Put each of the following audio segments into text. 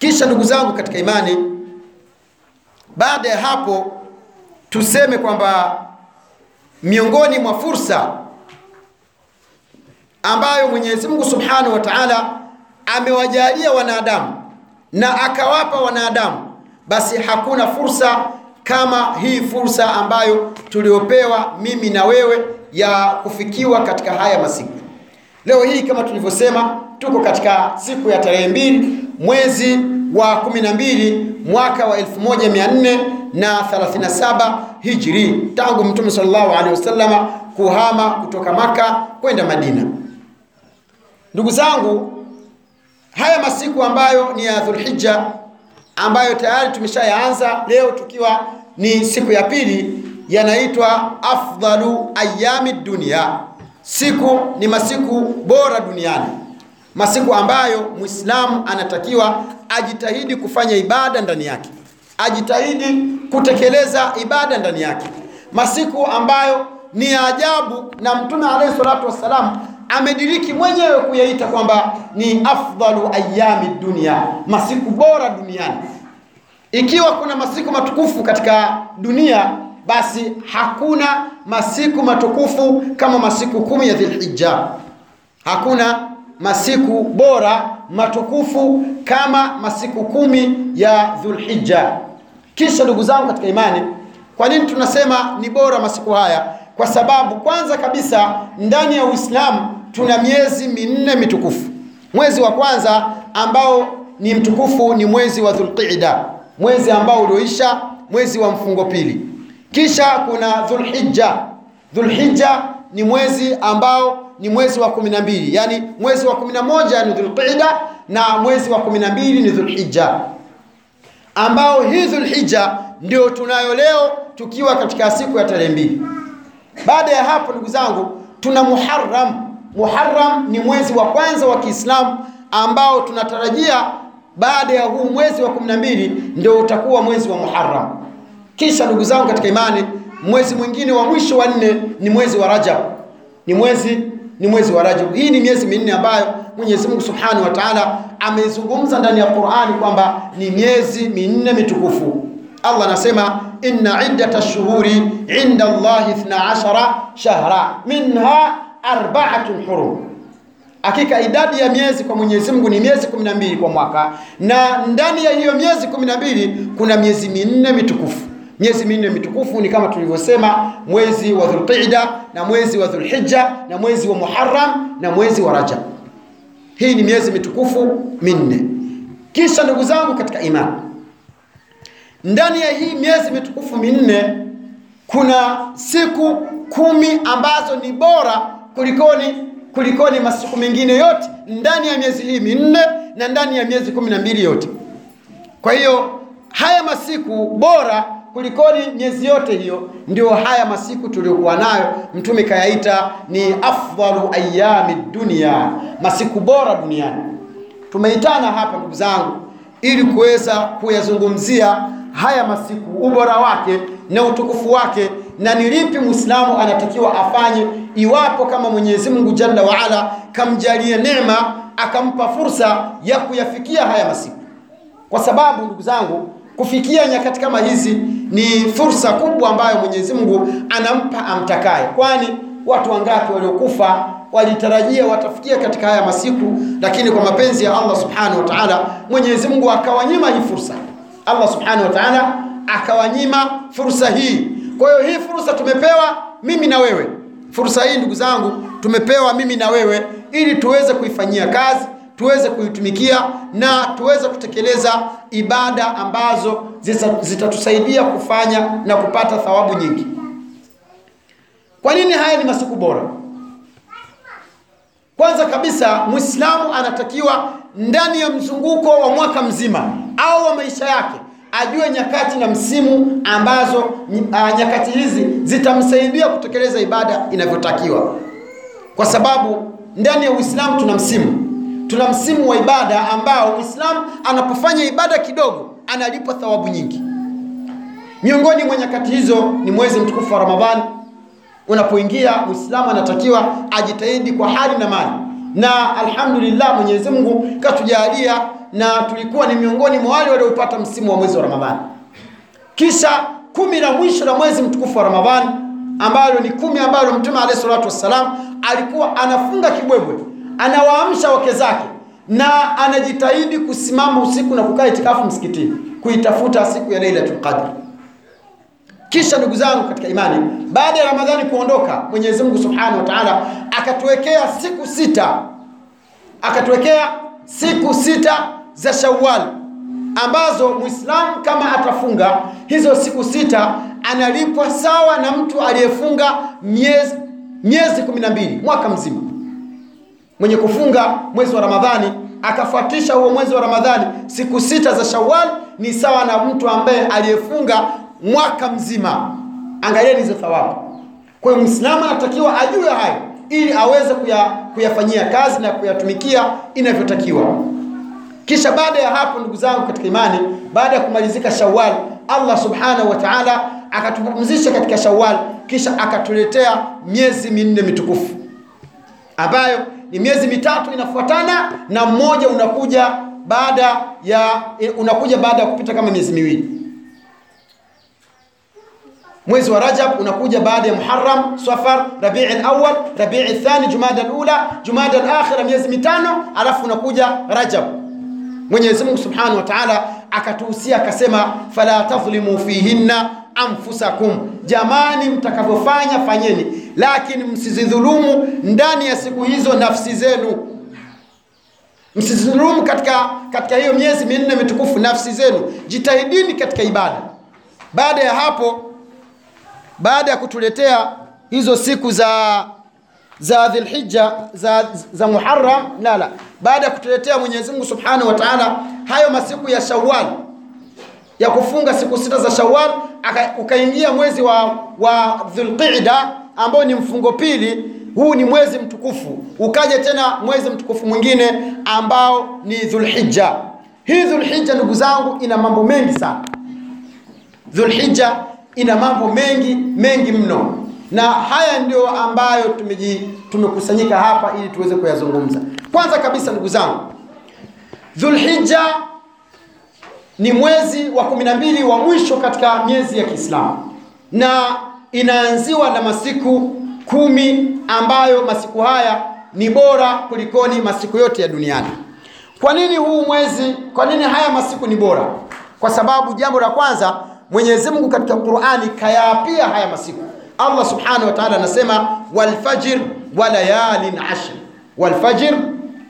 Kisha ndugu zangu katika imani, baada ya hapo tuseme kwamba miongoni mwa fursa ambayo Mwenyezi Mungu Subhanahu wa Ta'ala amewajalia wanadamu na akawapa wanadamu, basi hakuna fursa kama hii fursa ambayo tuliopewa mimi na wewe ya kufikiwa katika haya masiku. Leo hii kama tulivyosema, tuko katika siku ya tarehe mbili mwezi wa kumi na mbili mwaka wa 1437 Hijri, tangu Mtume sallallahu alaihi wasallam kuhama kutoka Maka kwenda Madina. Ndugu zangu, haya masiku ambayo ni ya Dhulhijja ambayo tayari tumeshayaanza leo, tukiwa ni siku ya pili, yanaitwa afdalu ayami dunia. Siku ni masiku bora duniani, masiku ambayo Muislamu anatakiwa ajitahidi kufanya ibada ndani yake, ajitahidi kutekeleza ibada ndani yake, masiku ambayo ni ajabu, na Mtume alayhi salatu wassalam amediriki mwenyewe kuyaita kwamba ni afdhalu ayami dunia, masiku bora duniani. Ikiwa kuna masiku matukufu katika dunia, basi hakuna masiku matukufu kama masiku kumi ya Dhulhijja. Hakuna masiku bora matukufu kama masiku kumi ya Dhulhijja. Kisha ndugu zangu katika imani, kwa nini tunasema ni bora masiku haya? Kwa sababu kwanza kabisa ndani ya Uislamu tuna miezi minne mitukufu. Mwezi wa kwanza ambao ni mtukufu ni mwezi wa Dhulqida, mwezi ambao ulioisha, mwezi wa mfungo pili. Kisha kuna Dhulhijja. Dhulhijja ni mwezi ambao ni mwezi wa kumi na mbili, yani mwezi wa kumi na moja ni dhulqida na mwezi wa kumi na mbili ni dhulhija ambao hii dhulhija ndio tunayo leo tukiwa katika siku ya tarehe mbili. Baada ya hapo, ndugu zangu, tuna muharam muharam ni mwezi wa kwanza wa Kiislamu ambao tunatarajia baada ya huu mwezi wa 12 ndio utakuwa mwezi wa muharam Kisha ndugu zangu katika imani, mwezi mwingine wa mwisho wa nne ni mwezi wa Rajab. Ni mwezi ni mwezi wa Rajab. Hii ni miezi minne ambayo Mwenyezi Mungu Subhanahu wa Ta'ala amezungumza ndani ya Qur'ani kwamba ni miezi minne mitukufu. Allah anasema inna iddata shuhuri inda Allahi 12 shahra minha arba'atun hurum, hakika idadi ya miezi kwa Mwenyezi Mungu ni miezi 12 kwa mwaka, na ndani ya hiyo miezi 12 kuna miezi minne mitukufu. Miezi minne mitukufu ni kama tulivyosema, mwezi wa dhulqida na mwezi wa Dhulhijja na mwezi wa Muharram na mwezi wa Rajab. Hii ni miezi mitukufu minne. Kisha ndugu zangu katika imani ndani ya hii miezi mitukufu minne kuna siku kumi ambazo ni bora kulikoni kulikoni masiku mengine yote ndani ya miezi hii minne na ndani ya miezi kumi na mbili yote. Kwa hiyo haya masiku bora kulikoni miezi yote hiyo, ndio haya masiku tuliokuwa nayo. Mtume kayaita ni afdhalu ayami dunia, masiku bora duniani. Tumeitana hapa ndugu zangu, ili kuweza kuyazungumzia haya masiku, ubora wake na utukufu wake, na ni lipi Muislamu anatakiwa afanye iwapo kama Mwenyezi Mungu Jalla waala kamjalie neema akampa fursa ya kuyafikia haya masiku, kwa sababu ndugu zangu, kufikia nyakati kama hizi ni fursa kubwa ambayo Mwenyezi Mungu anampa amtakaye, kwani watu wangapi waliokufa walitarajia watafikia katika haya masiku, lakini kwa mapenzi ya Allah Subhanahu wa Ta'ala Mwenyezi Mungu akawanyima hii fursa. Allah Subhanahu wa Ta'ala akawanyima fursa hii. Kwa hiyo hii fursa tumepewa mimi na wewe. Fursa hii ndugu zangu tumepewa mimi na wewe ili tuweze kuifanyia kazi, tuweze kuitumikia na tuweze kutekeleza ibada ambazo zitatusaidia kufanya na kupata thawabu nyingi. Kwa nini haya ni masiku bora? Kwanza kabisa Muislamu anatakiwa ndani ya mzunguko wa mwaka mzima au wa maisha yake ajue nyakati na msimu ambazo uh, nyakati hizi zitamsaidia kutekeleza ibada inavyotakiwa, kwa sababu ndani ya Uislamu tuna msimu, tuna msimu wa ibada ambao Muislamu anapofanya ibada kidogo analipwa thawabu nyingi. Miongoni mwa nyakati hizo ni mwezi mtukufu wa Ramadhani. Unapoingia Muislamu anatakiwa ajitahidi kwa hali na mali, na alhamdulillah Mwenyezi Mungu katujalia na tulikuwa ni miongoni mwa wale waliopata msimu wa mwezi wa Ramadhani. Kisha kumi la mwisho la mwezi mtukufu wa Ramadhani ambalo ni kumi ambalo Mtume alayhi salatu wassalam alikuwa anafunga kibwebwe, anawaamsha wake zake na anajitahidi kusimama usiku na kukaa itikafu msikitini kuitafuta siku ya Lailatul Qadr. Kisha ndugu zangu katika imani, baada ya Ramadhani kuondoka, Mwenyezi Mungu Subhanahu wa Ta'ala akatuwekea siku sita, akatuwekea siku sita za Shawwal ambazo Muislamu kama atafunga hizo siku sita analipwa sawa na mtu aliyefunga miezi miezi kumi na mbili mwaka mzima. Mwenye kufunga mwezi wa Ramadhani akafuatisha huo mwezi wa Ramadhani siku sita za Shawwal ni sawa na mtu ambaye aliyefunga mwaka mzima. Angalieni hizo thawabu. Kwa hiyo Muislamu anatakiwa ajue hayo ili aweze kuya, kuyafanyia kazi na kuyatumikia inavyotakiwa. Kisha baada ya hapo, ndugu zangu katika imani, baada ya kumalizika Shawwal, Allah subhanahu wa ta'ala akatupumzisha katika Shawwal, kisha akatuletea miezi minne mitukufu ambayo ni miezi mitatu inafuatana na mmoja unakuja baada ya unakuja baada ya kupita kama miezi miwili. Mwezi wa Rajab unakuja baada ya Muharram, Safar, Rabii al-awwal, Rabii al-thani, Jumada al-ula, Jumada al-akhira, miezi mitano, alafu unakuja Rajab. Mwenyezi Mungu Subhanahu wa Ta'ala akatuhusia akasema, fala tadhlimu fihinna anfusakum, jamani, mtakavyofanya fanyeni, lakini msizidhulumu ndani ya siku hizo nafsi zenu. Msizidhulumu katika, katika hiyo miezi minne mitukufu nafsi zenu, jitahidini katika ibada. Baada ya hapo, baada ya kutuletea hizo siku za za Dhulhijja za, za Muharram la baada ya kutuletea Mwenyezi Mungu Subhanahu wa Ta'ala hayo masiku ya Shawwal ya kufunga siku sita za Shawwal, ukaingia mwezi wa, wa Dhulqa'da ambao ni mfungo pili. Huu ni mwezi mtukufu, ukaja tena mwezi mtukufu mwingine ambao ni Dhulhijja. Hii Dhulhijja ndugu zangu ina mambo mengi sana. Dhulhijja ina mambo mengi mengi mno na haya ndio ambayo tumeji tumekusanyika hapa ili tuweze kuyazungumza. Kwanza kabisa ndugu zangu, Dhulhijja ni mwezi wa kumi na mbili wa mwisho katika miezi ya Kiislamu na inaanziwa na masiku kumi ambayo masiku haya ni bora kulikoni masiku yote ya duniani. Kwa nini huu mwezi? Kwa nini haya masiku ni bora? Kwa sababu jambo la kwanza, Mwenyezi Mungu katika Qur'ani kayaapia haya masiku Allah subhanahu wa ta'ala anasema walfajr wa layalin ashr, walfajr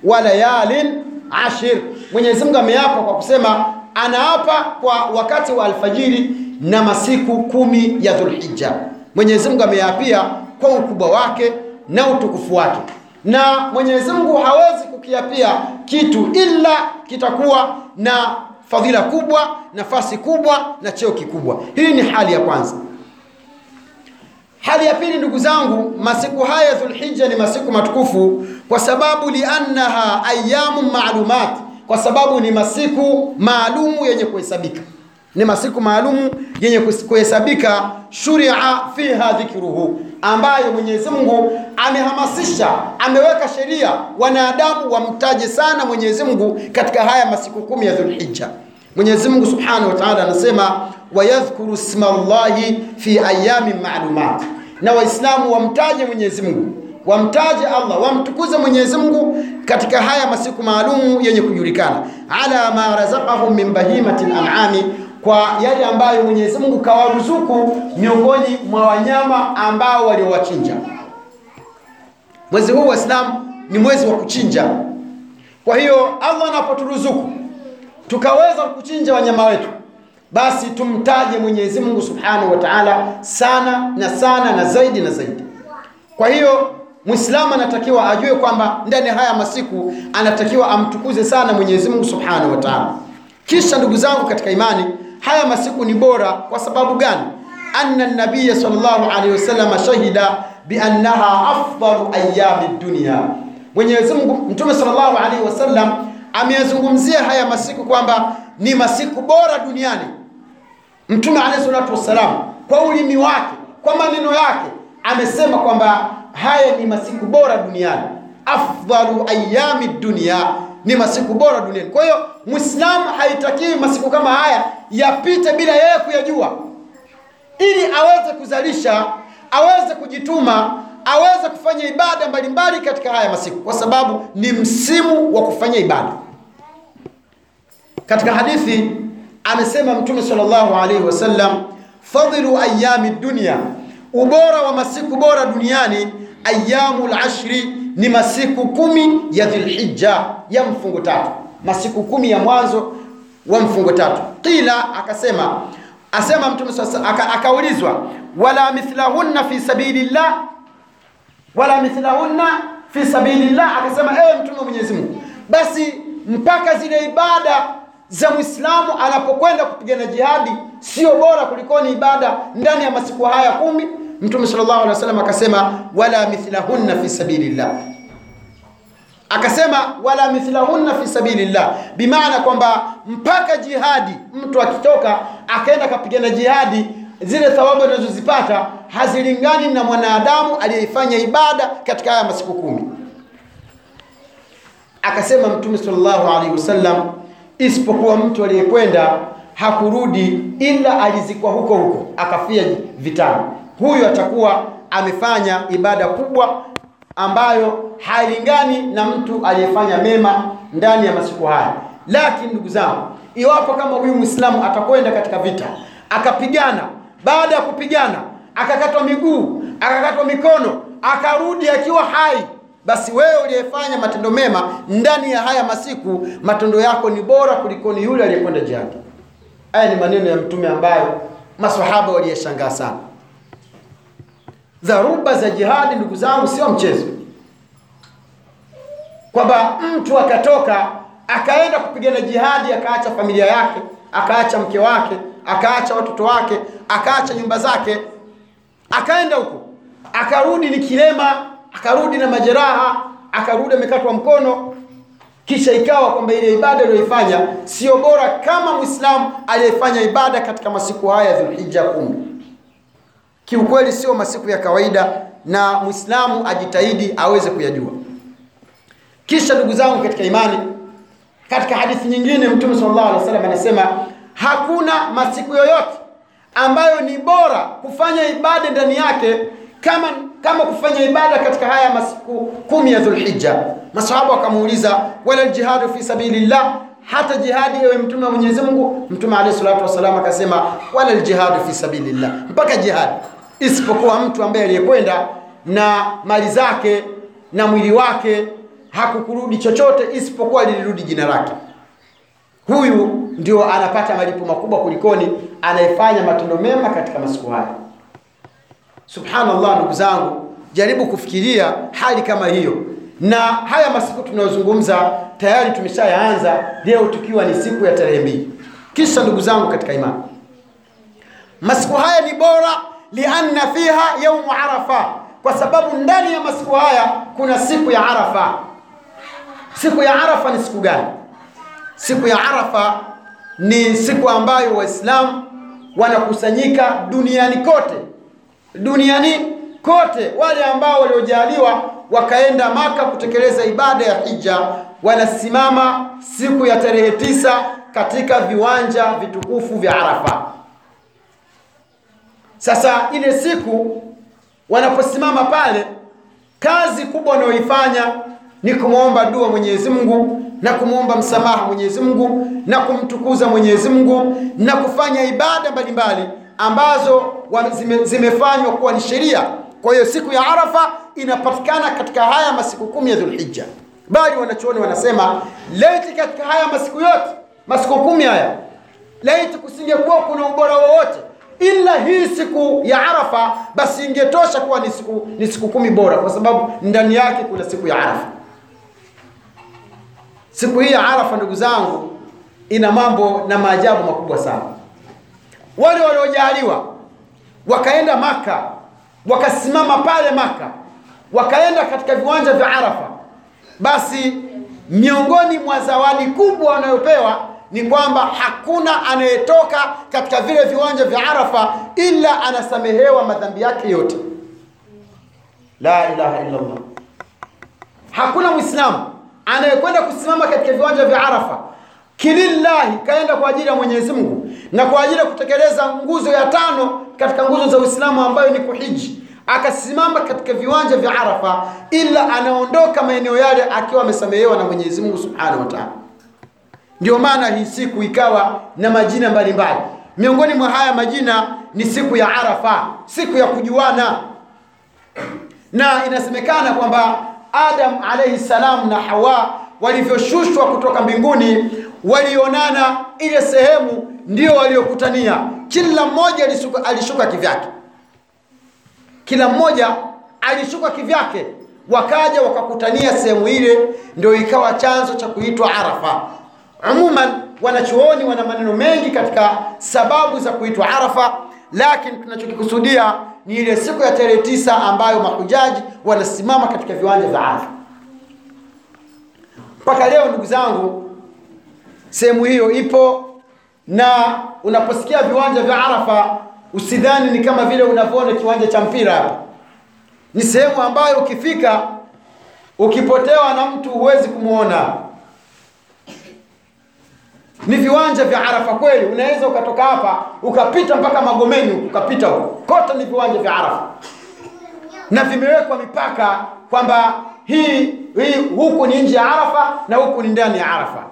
wa layalin ashr. Mwenyezi Mungu ameapa kwa kusema anaapa kwa wakati wa alfajiri na masiku kumi ya Dhulhijja. Mwenyezi Mungu ameapia kwa ukubwa wake na utukufu wake, na Mwenyezi Mungu hawezi kukiapia kitu ila kitakuwa na fadhila kubwa, nafasi kubwa na cheo kikubwa. Hii ni hali ya kwanza. Hali ya pili, ndugu zangu, masiku haya Dhulhijja ni masiku matukufu kwa sababu liannaha ayamu maalumat, kwa sababu ni masiku maalumu yenye kuhesabika, ni masiku maalumu yenye kuhesabika. Shuria fiha dhikruhu, ambayo Mwenyezi Mungu amehamasisha, ameweka sheria wanadamu wamtaje sana Mwenyezi Mungu katika haya masiku kumi ya Dhulhijja. Mwenyezi Mungu Subhanahu wa Ta'ala anasema wayadhkuru isma Allahi fi ayamin ma'lumat, na Waislamu wamtaje Mwenyezi Mungu, wamtaje Allah, wamtukuze Mwenyezi Mungu katika haya masiku maalumu yenye kujulikana, ala ma razaqahum min bahimatil an'ami, kwa yale ambayo Mwenyezi Mungu kawaruzuku miongoni mwa wanyama ambao waliowachinja. Mwezi huu Waislamu ni mwezi wa kuchinja. Kwa hiyo Allah anapoturuzuku tukaweza kuchinja wanyama wetu, basi tumtaje Mwenyezi Mungu Subhanahu wa Ta'ala sana na sana na zaidi na zaidi. Kwa hiyo Muislamu anatakiwa ajue kwamba ndani haya masiku anatakiwa amtukuze sana Mwenyezi Mungu Subhanahu wa Ta'ala. Kisha ndugu zangu katika imani, haya masiku ni bora kwa sababu gani? Anna nabiyya sallallahu alaihi wasallam shahida bi annaha afdalu ayami dunya. Mwenyezi Mungu Mtume sallallahu alaihi wasallam ameyazungumzia haya masiku kwamba ni masiku bora duniani. Mtume alayhi salatu wassalam kwa ulimi wake, kwa maneno yake amesema kwamba haya ni masiku bora duniani, afdalu ayami dunia, ni masiku bora duniani. Kwa hiyo Muislamu haitakiwi masiku kama haya yapite bila yeye kuyajua, ili aweze kuzalisha, aweze kujituma, aweze kufanya ibada mbalimbali katika haya masiku, kwa sababu ni msimu wa kufanya ibada. Katika hadithi amesema Mtume sallallahu alaihi wasallam, fadhilu ayami dunya, ubora wa masiku bora duniani, ayamul lashri ni masiku kumi ya dhilhija ya mfungo tatu, masiku kumi ya mwanzo wa mfungo tatu. Qila, akasema asema Mtume aka, akaulizwa wala mithlahunna fi sabilillah, wala mithlahunna fi sabilillah, akasema ewe Mtume wa Mwenyezi Mungu, basi mpaka zile ibada za Muislamu anapokwenda kupigana jihadi sio bora kulikoni ibada ndani ya masiku haya kumi? Mtume sallallahu alaihi wasallam akasema wala mithlahunna fi sabilillah, akasema wala mithlahunna fi sabilillah, bimaana kwamba mpaka jihadi mtu akitoka akaenda akapigana jihadi, zile thawabu anazozipata hazilingani na mwanadamu aliyeifanya ibada katika haya masiku kumi. Akasema Mtume sallallahu alaihi wasallam isipokuwa mtu aliyekwenda hakurudi ila alizikwa huko huko akafia vitani, huyu atakuwa amefanya ibada kubwa ambayo hailingani na mtu aliyefanya mema ndani ya masiku haya. Lakini ndugu zangu, iwapo kama huyu Muislamu atakwenda katika vita akapigana, baada ya kupigana akakatwa miguu akakatwa mikono akarudi akiwa hai basi wewe uliyefanya matendo mema ndani ya haya masiku, matendo yako ni bora kulikoni yule aliyekwenda jihadi. Haya ni maneno ya Mtume ambayo maswahaba waliyeshangaa sana. Dharuba za jihadi, ndugu zangu, sio mchezo, kwamba mtu akatoka akaenda kupigana jihadi akaacha familia yake akaacha mke wake akaacha watoto wake akaacha nyumba zake akaenda huko akarudi ni kilema akarudi na majeraha, akarudi amekatwa mkono, kisha ikawa kwamba ile ibada aliyoifanya sio bora kama mwislamu aliyefanya ibada katika masiku haya ya Dhulhijja kumi. Kiukweli sio masiku ya kawaida, na mwislamu ajitahidi aweze kuyajua. Kisha ndugu zangu katika imani, katika hadithi nyingine Mtume sallallahu alaihi wasallam anasema hakuna masiku yoyote ambayo ni bora kufanya ibada ndani yake kama kama kufanya ibada katika haya masiku kumi ya Dhulhijja. Masahaba wakamuuliza wala ljihadu fi sabilillah, hata jihadi ewe mtume wa Mwenyezi Mungu? Mtume alayhi salatu wasallam akasema wala ljihadu fi sabilillah, mpaka jihadi, isipokuwa mtu ambaye aliyekwenda na mali zake na mwili wake hakukurudi chochote isipokuwa lilirudi jina lake. Huyu ndio anapata malipo makubwa kulikoni anayefanya matendo mema katika masiku haya. Subhanallah, ndugu zangu, jaribu kufikiria hali kama hiyo, na haya masiku tunayozungumza tayari tumeshayaanza leo, tukiwa ni siku ya tarehe mbili. Kisha ndugu zangu katika imani, masiku haya ni bora lianna fiha yaumu Arafa, kwa sababu ndani ya masiku haya kuna siku ya Arafa. Siku ya Arafa ni siku gani? Siku ya Arafa ni siku ambayo Waislamu wanakusanyika duniani kote duniani kote, wale ambao waliojaliwa wakaenda Maka kutekeleza ibada ya hija wanasimama siku ya tarehe tisa katika viwanja vitukufu vya Arafa. Sasa ile siku wanaposimama pale, kazi kubwa wanayoifanya ni kumwomba dua Mwenyezi Mungu na kumwomba msamaha Mwenyezi Mungu na kumtukuza Mwenyezi Mungu na kufanya ibada mbalimbali ambazo zime, zimefanywa kuwa ni sheria. Kwa hiyo siku ya Arafa inapatikana katika haya masiku kumi ya Dhulhijja, bali wanachuoni wanasema laiti katika haya masiku yote masiku kumi haya, laiti kusingekuwa kuna ubora wowote ila hii siku ya Arafa, basi ingetosha kuwa ni siku, ni siku kumi bora, kwa sababu ndani yake kuna siku ya Arafa. Siku hii ya Arafa, ndugu zangu, ina mambo na maajabu makubwa sana. Wale waliojaliwa wakaenda Maka, wakasimama pale Maka, wakaenda katika viwanja vya Arafa, basi miongoni mwa zawadi kubwa wanayopewa ni kwamba hakuna anayetoka katika vile viwanja vya Arafa ila anasamehewa madhambi yake yote. La ilaha illa Allah. Hakuna Muislamu anayekwenda kusimama katika viwanja vya Arafa kilillahi, kaenda kwa ajili ya Mwenyezi Mungu na kwa ajili ya kutekeleza nguzo ya tano katika nguzo za Uislamu ambayo ni kuhiji, akasimama katika viwanja vya Arafa, ila anaondoka maeneo yale akiwa amesamehewa na Mwenyezi Mungu Subhanahu wa Ta'ala. Ndio maana hii siku ikawa na majina mbalimbali. Miongoni mwa haya majina ni siku ya Arafa, siku ya kujuana, na inasemekana kwamba Adam alayhi salam na Hawa walivyoshushwa kutoka mbinguni walionana ile sehemu, ndio waliokutania. Kila mmoja alishuka, alishuka kivyake, kila mmoja alishuka kivyake, wakaja wakakutania sehemu ile, ndio ikawa chanzo cha kuitwa Arafa. Umuman, wanachuoni wana maneno mengi katika sababu za kuitwa Arafa, lakini tunachokikusudia ni ile siku ya tarehe tisa ambayo mahujaji wanasimama katika viwanja vya Arafa. Mpaka leo ndugu zangu, sehemu hiyo ipo, na unaposikia viwanja vya Arafa usidhani ni kama vile unavyoona kiwanja cha mpira hapa. Ni sehemu ambayo ukifika, ukipotewa na mtu huwezi kumwona ni viwanja vya Arafa kweli. Unaweza ukatoka hapa ukapita mpaka Magomeni ukapita huko kote, ni viwanja vya Arafa na vimewekwa mipaka kwamba hii hii huku ni nje ya Arafa na huku ni ndani ya Arafa.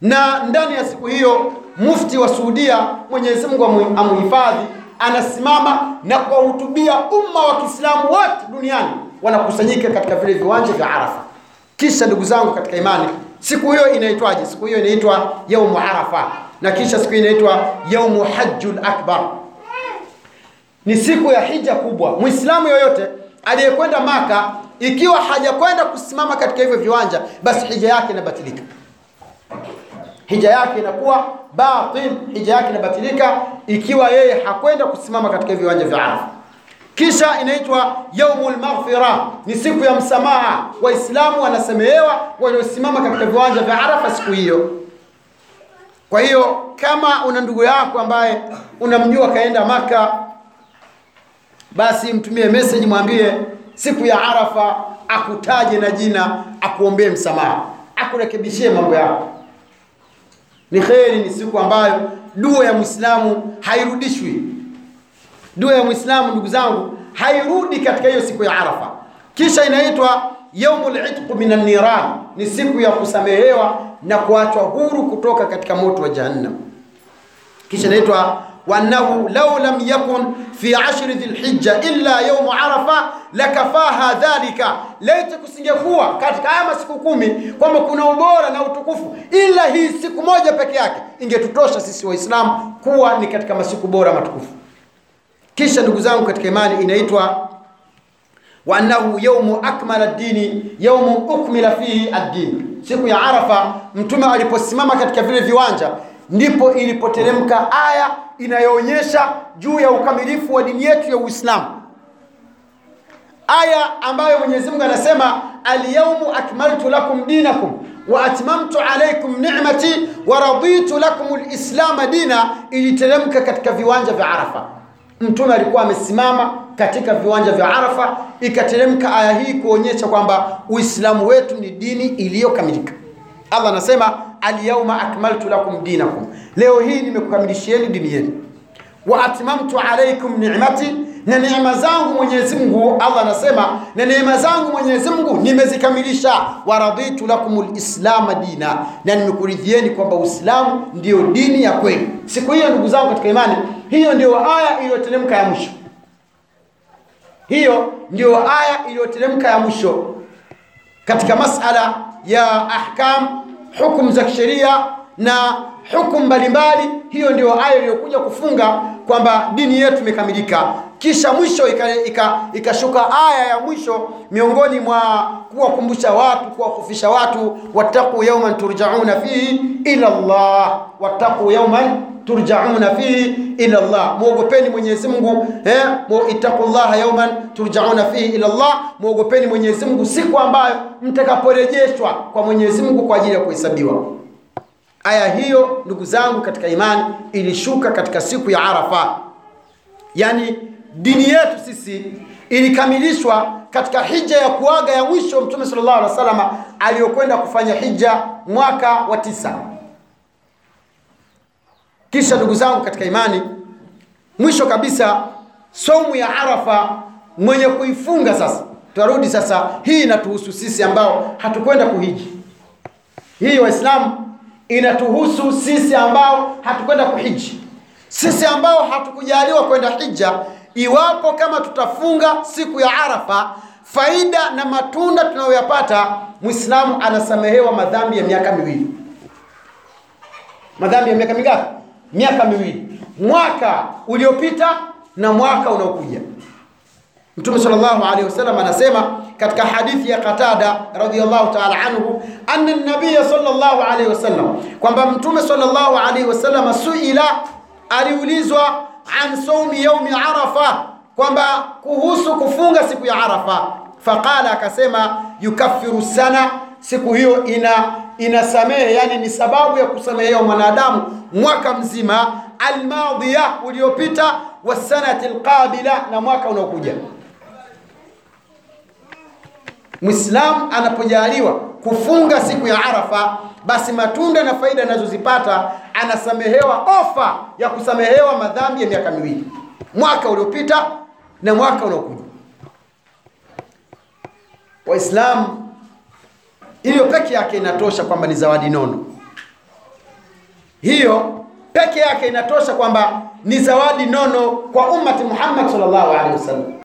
Na ndani ya siku hiyo mufti wa Saudia, Mwenyezi Mungu amuhifadhi, anasimama na kuwahutubia umma wa Kiislamu wote duniani, wanakusanyika katika vile viwanja vya Arafa. Kisha ndugu zangu katika imani siku hiyo inaitwaje? Siku hiyo inaitwa yaumu Arafa, na kisha siku inaitwa yaumu hajjul akbar. Ni siku ya hija kubwa. Muislamu yoyote aliyekwenda Maka, ikiwa hajakwenda kusimama katika hivyo viwanja, basi hija yake inabatilika, hija yake inakuwa batil, hija yake inabatilika ikiwa yeye hakwenda kusimama katika hivyo viwanja vya Arafa. Kisha inaitwa yaumul maghfira, ni siku ya msamaha. Waislamu wanasemehewa waliosimama katika viwanja vya Arafa siku hiyo. Kwa hiyo kama una ndugu yako ambaye unamjua kaenda Maka, basi mtumie message, mwambie siku ya Arafa akutaje na jina, akuombee msamaha, akurekebishie mambo yako. Ni kheri, ni siku ambayo dua ya Muislamu hairudishwi dua ya Muislamu ndugu zangu hairudi katika hiyo siku ya Arafa. Kisha inaitwa yaumul itq minan niran, ni siku ya kusamehewa na kuachwa huru kutoka katika moto wa Jahannam. Kisha inaitwa waannahu lau lam yakun fi ashri dhilhijja illa yaumu arafa lakafaha dhalika, laiti kusingekuwa katika haya masiku kumi kwamba kuna ubora na utukufu, ila hii siku moja peke yake ingetutosha sisi Waislamu kuwa ni katika masiku bora matukufu. Kisha ndugu zangu katika imani inaitwa wa annahu yaumu akmala dini yaumu ukmila fihi ad-din, siku ya Arafa. Mtume aliposimama katika vile viwanja, ndipo ilipoteremka aya inayoonyesha juu ya ukamilifu wa dini yetu ya Uislamu, aya ambayo Mwenyezi Mungu anasema alyaumu akmaltu lakum dinakum wa atmamtu alaykum ni'mati wa raditu lakum lislama dina, iliteremka katika viwanja vya Arafa. Mtume alikuwa amesimama katika viwanja vya Arafa, ikateremka aya hii kuonyesha kwamba Uislamu wetu ni dini iliyokamilika. Allah anasema alyauma akmaltu lakum dinakum, leo hii nimekukamilishieni dini yenu. Wa atmamtu alaikum ni'mati, na neema zangu Mwenyezi Mungu, Allah anasema na neema zangu Mwenyezi Mungu nimezikamilisha. waradhitu lakum lislama dina, na nimekuridhieni kwamba Uislamu ndiyo dini ya kweli. Siku hiyo ndugu zangu katika imani, hiyo ndiyo aya iliyoteremka ya mwisho. Hiyo ndiyo aya iliyoteremka ya mwisho katika masala ya ahkam, hukumu za kisheria na hukumu mbalimbali. Hiyo ndio aya iliyokuja kufunga kwamba dini yetu imekamilika. Kisha mwisho ikashuka ika, ika aya ya mwisho miongoni mwa kuwakumbusha watu, kuwahofisha watu, wattaquu yauman turjauna fihi ila llah wattaquu yauman turjauna fihi ila llah mwogopeni Mwenyezi Mungu eh, ittaqullaha yauman turjauna fihi ila llah mwogopeni Mwenyezi Mungu siku ambayo mtakaporejeshwa kwa Mwenyezi Mungu kwa ajili ya kuhesabiwa. Aya hiyo ndugu zangu katika imani ilishuka katika siku ya Arafa. Yaani dini yetu sisi ilikamilishwa katika hija ya kuaga ya mwisho Mtume sallallahu alaihi wasallam aliyokwenda kufanya hija mwaka wa tisa. Kisha ndugu zangu katika imani, mwisho kabisa, somu ya Arafa mwenye kuifunga sasa, tuarudi sasa, hii inatuhusu sisi ambao hatukwenda kuhiji. Hii Waislamu inatuhusu sisi ambao hatukwenda kuhiji, sisi ambao hatukujaliwa kwenda hija. Iwapo kama tutafunga siku ya Arafa, faida na matunda tunayoyapata, Muislamu anasamehewa madhambi ya miaka miwili. Madhambi ya miaka mingapi? Miaka miwili, mwaka uliopita na mwaka unaokuja. Mtume sallallahu alaihi wasallam anasema katika hadithi ya Qatada radhiyallahu ta'ala anhu anna an-nabiy sallallahu alaihi wasallam, kwamba Mtume sallallahu alaihi wasallam suila, aliulizwa an saumi yaumi Arafa, kwamba kuhusu kufunga siku ya Arafa. Faqala, akasema yukaffiru sana, siku hiyo ina inasamehe, yani ni sababu ya kusamehewa mwanadamu mwaka mzima, almadhiya uliopita, wasanati alqabila, na mwaka unaokuja. Muislamu anapojaliwa kufunga siku ya Arafa, basi matunda na faida anazozipata anasamehewa ofa ya kusamehewa madhambi ya miaka miwili, mwaka uliopita na mwaka unaokuja. Waislamu, hiyo peke yake inatosha kwamba ni zawadi nono. Hiyo peke yake inatosha kwamba ni zawadi nono kwa ummati Muhammad sallallahu alehi wasallam.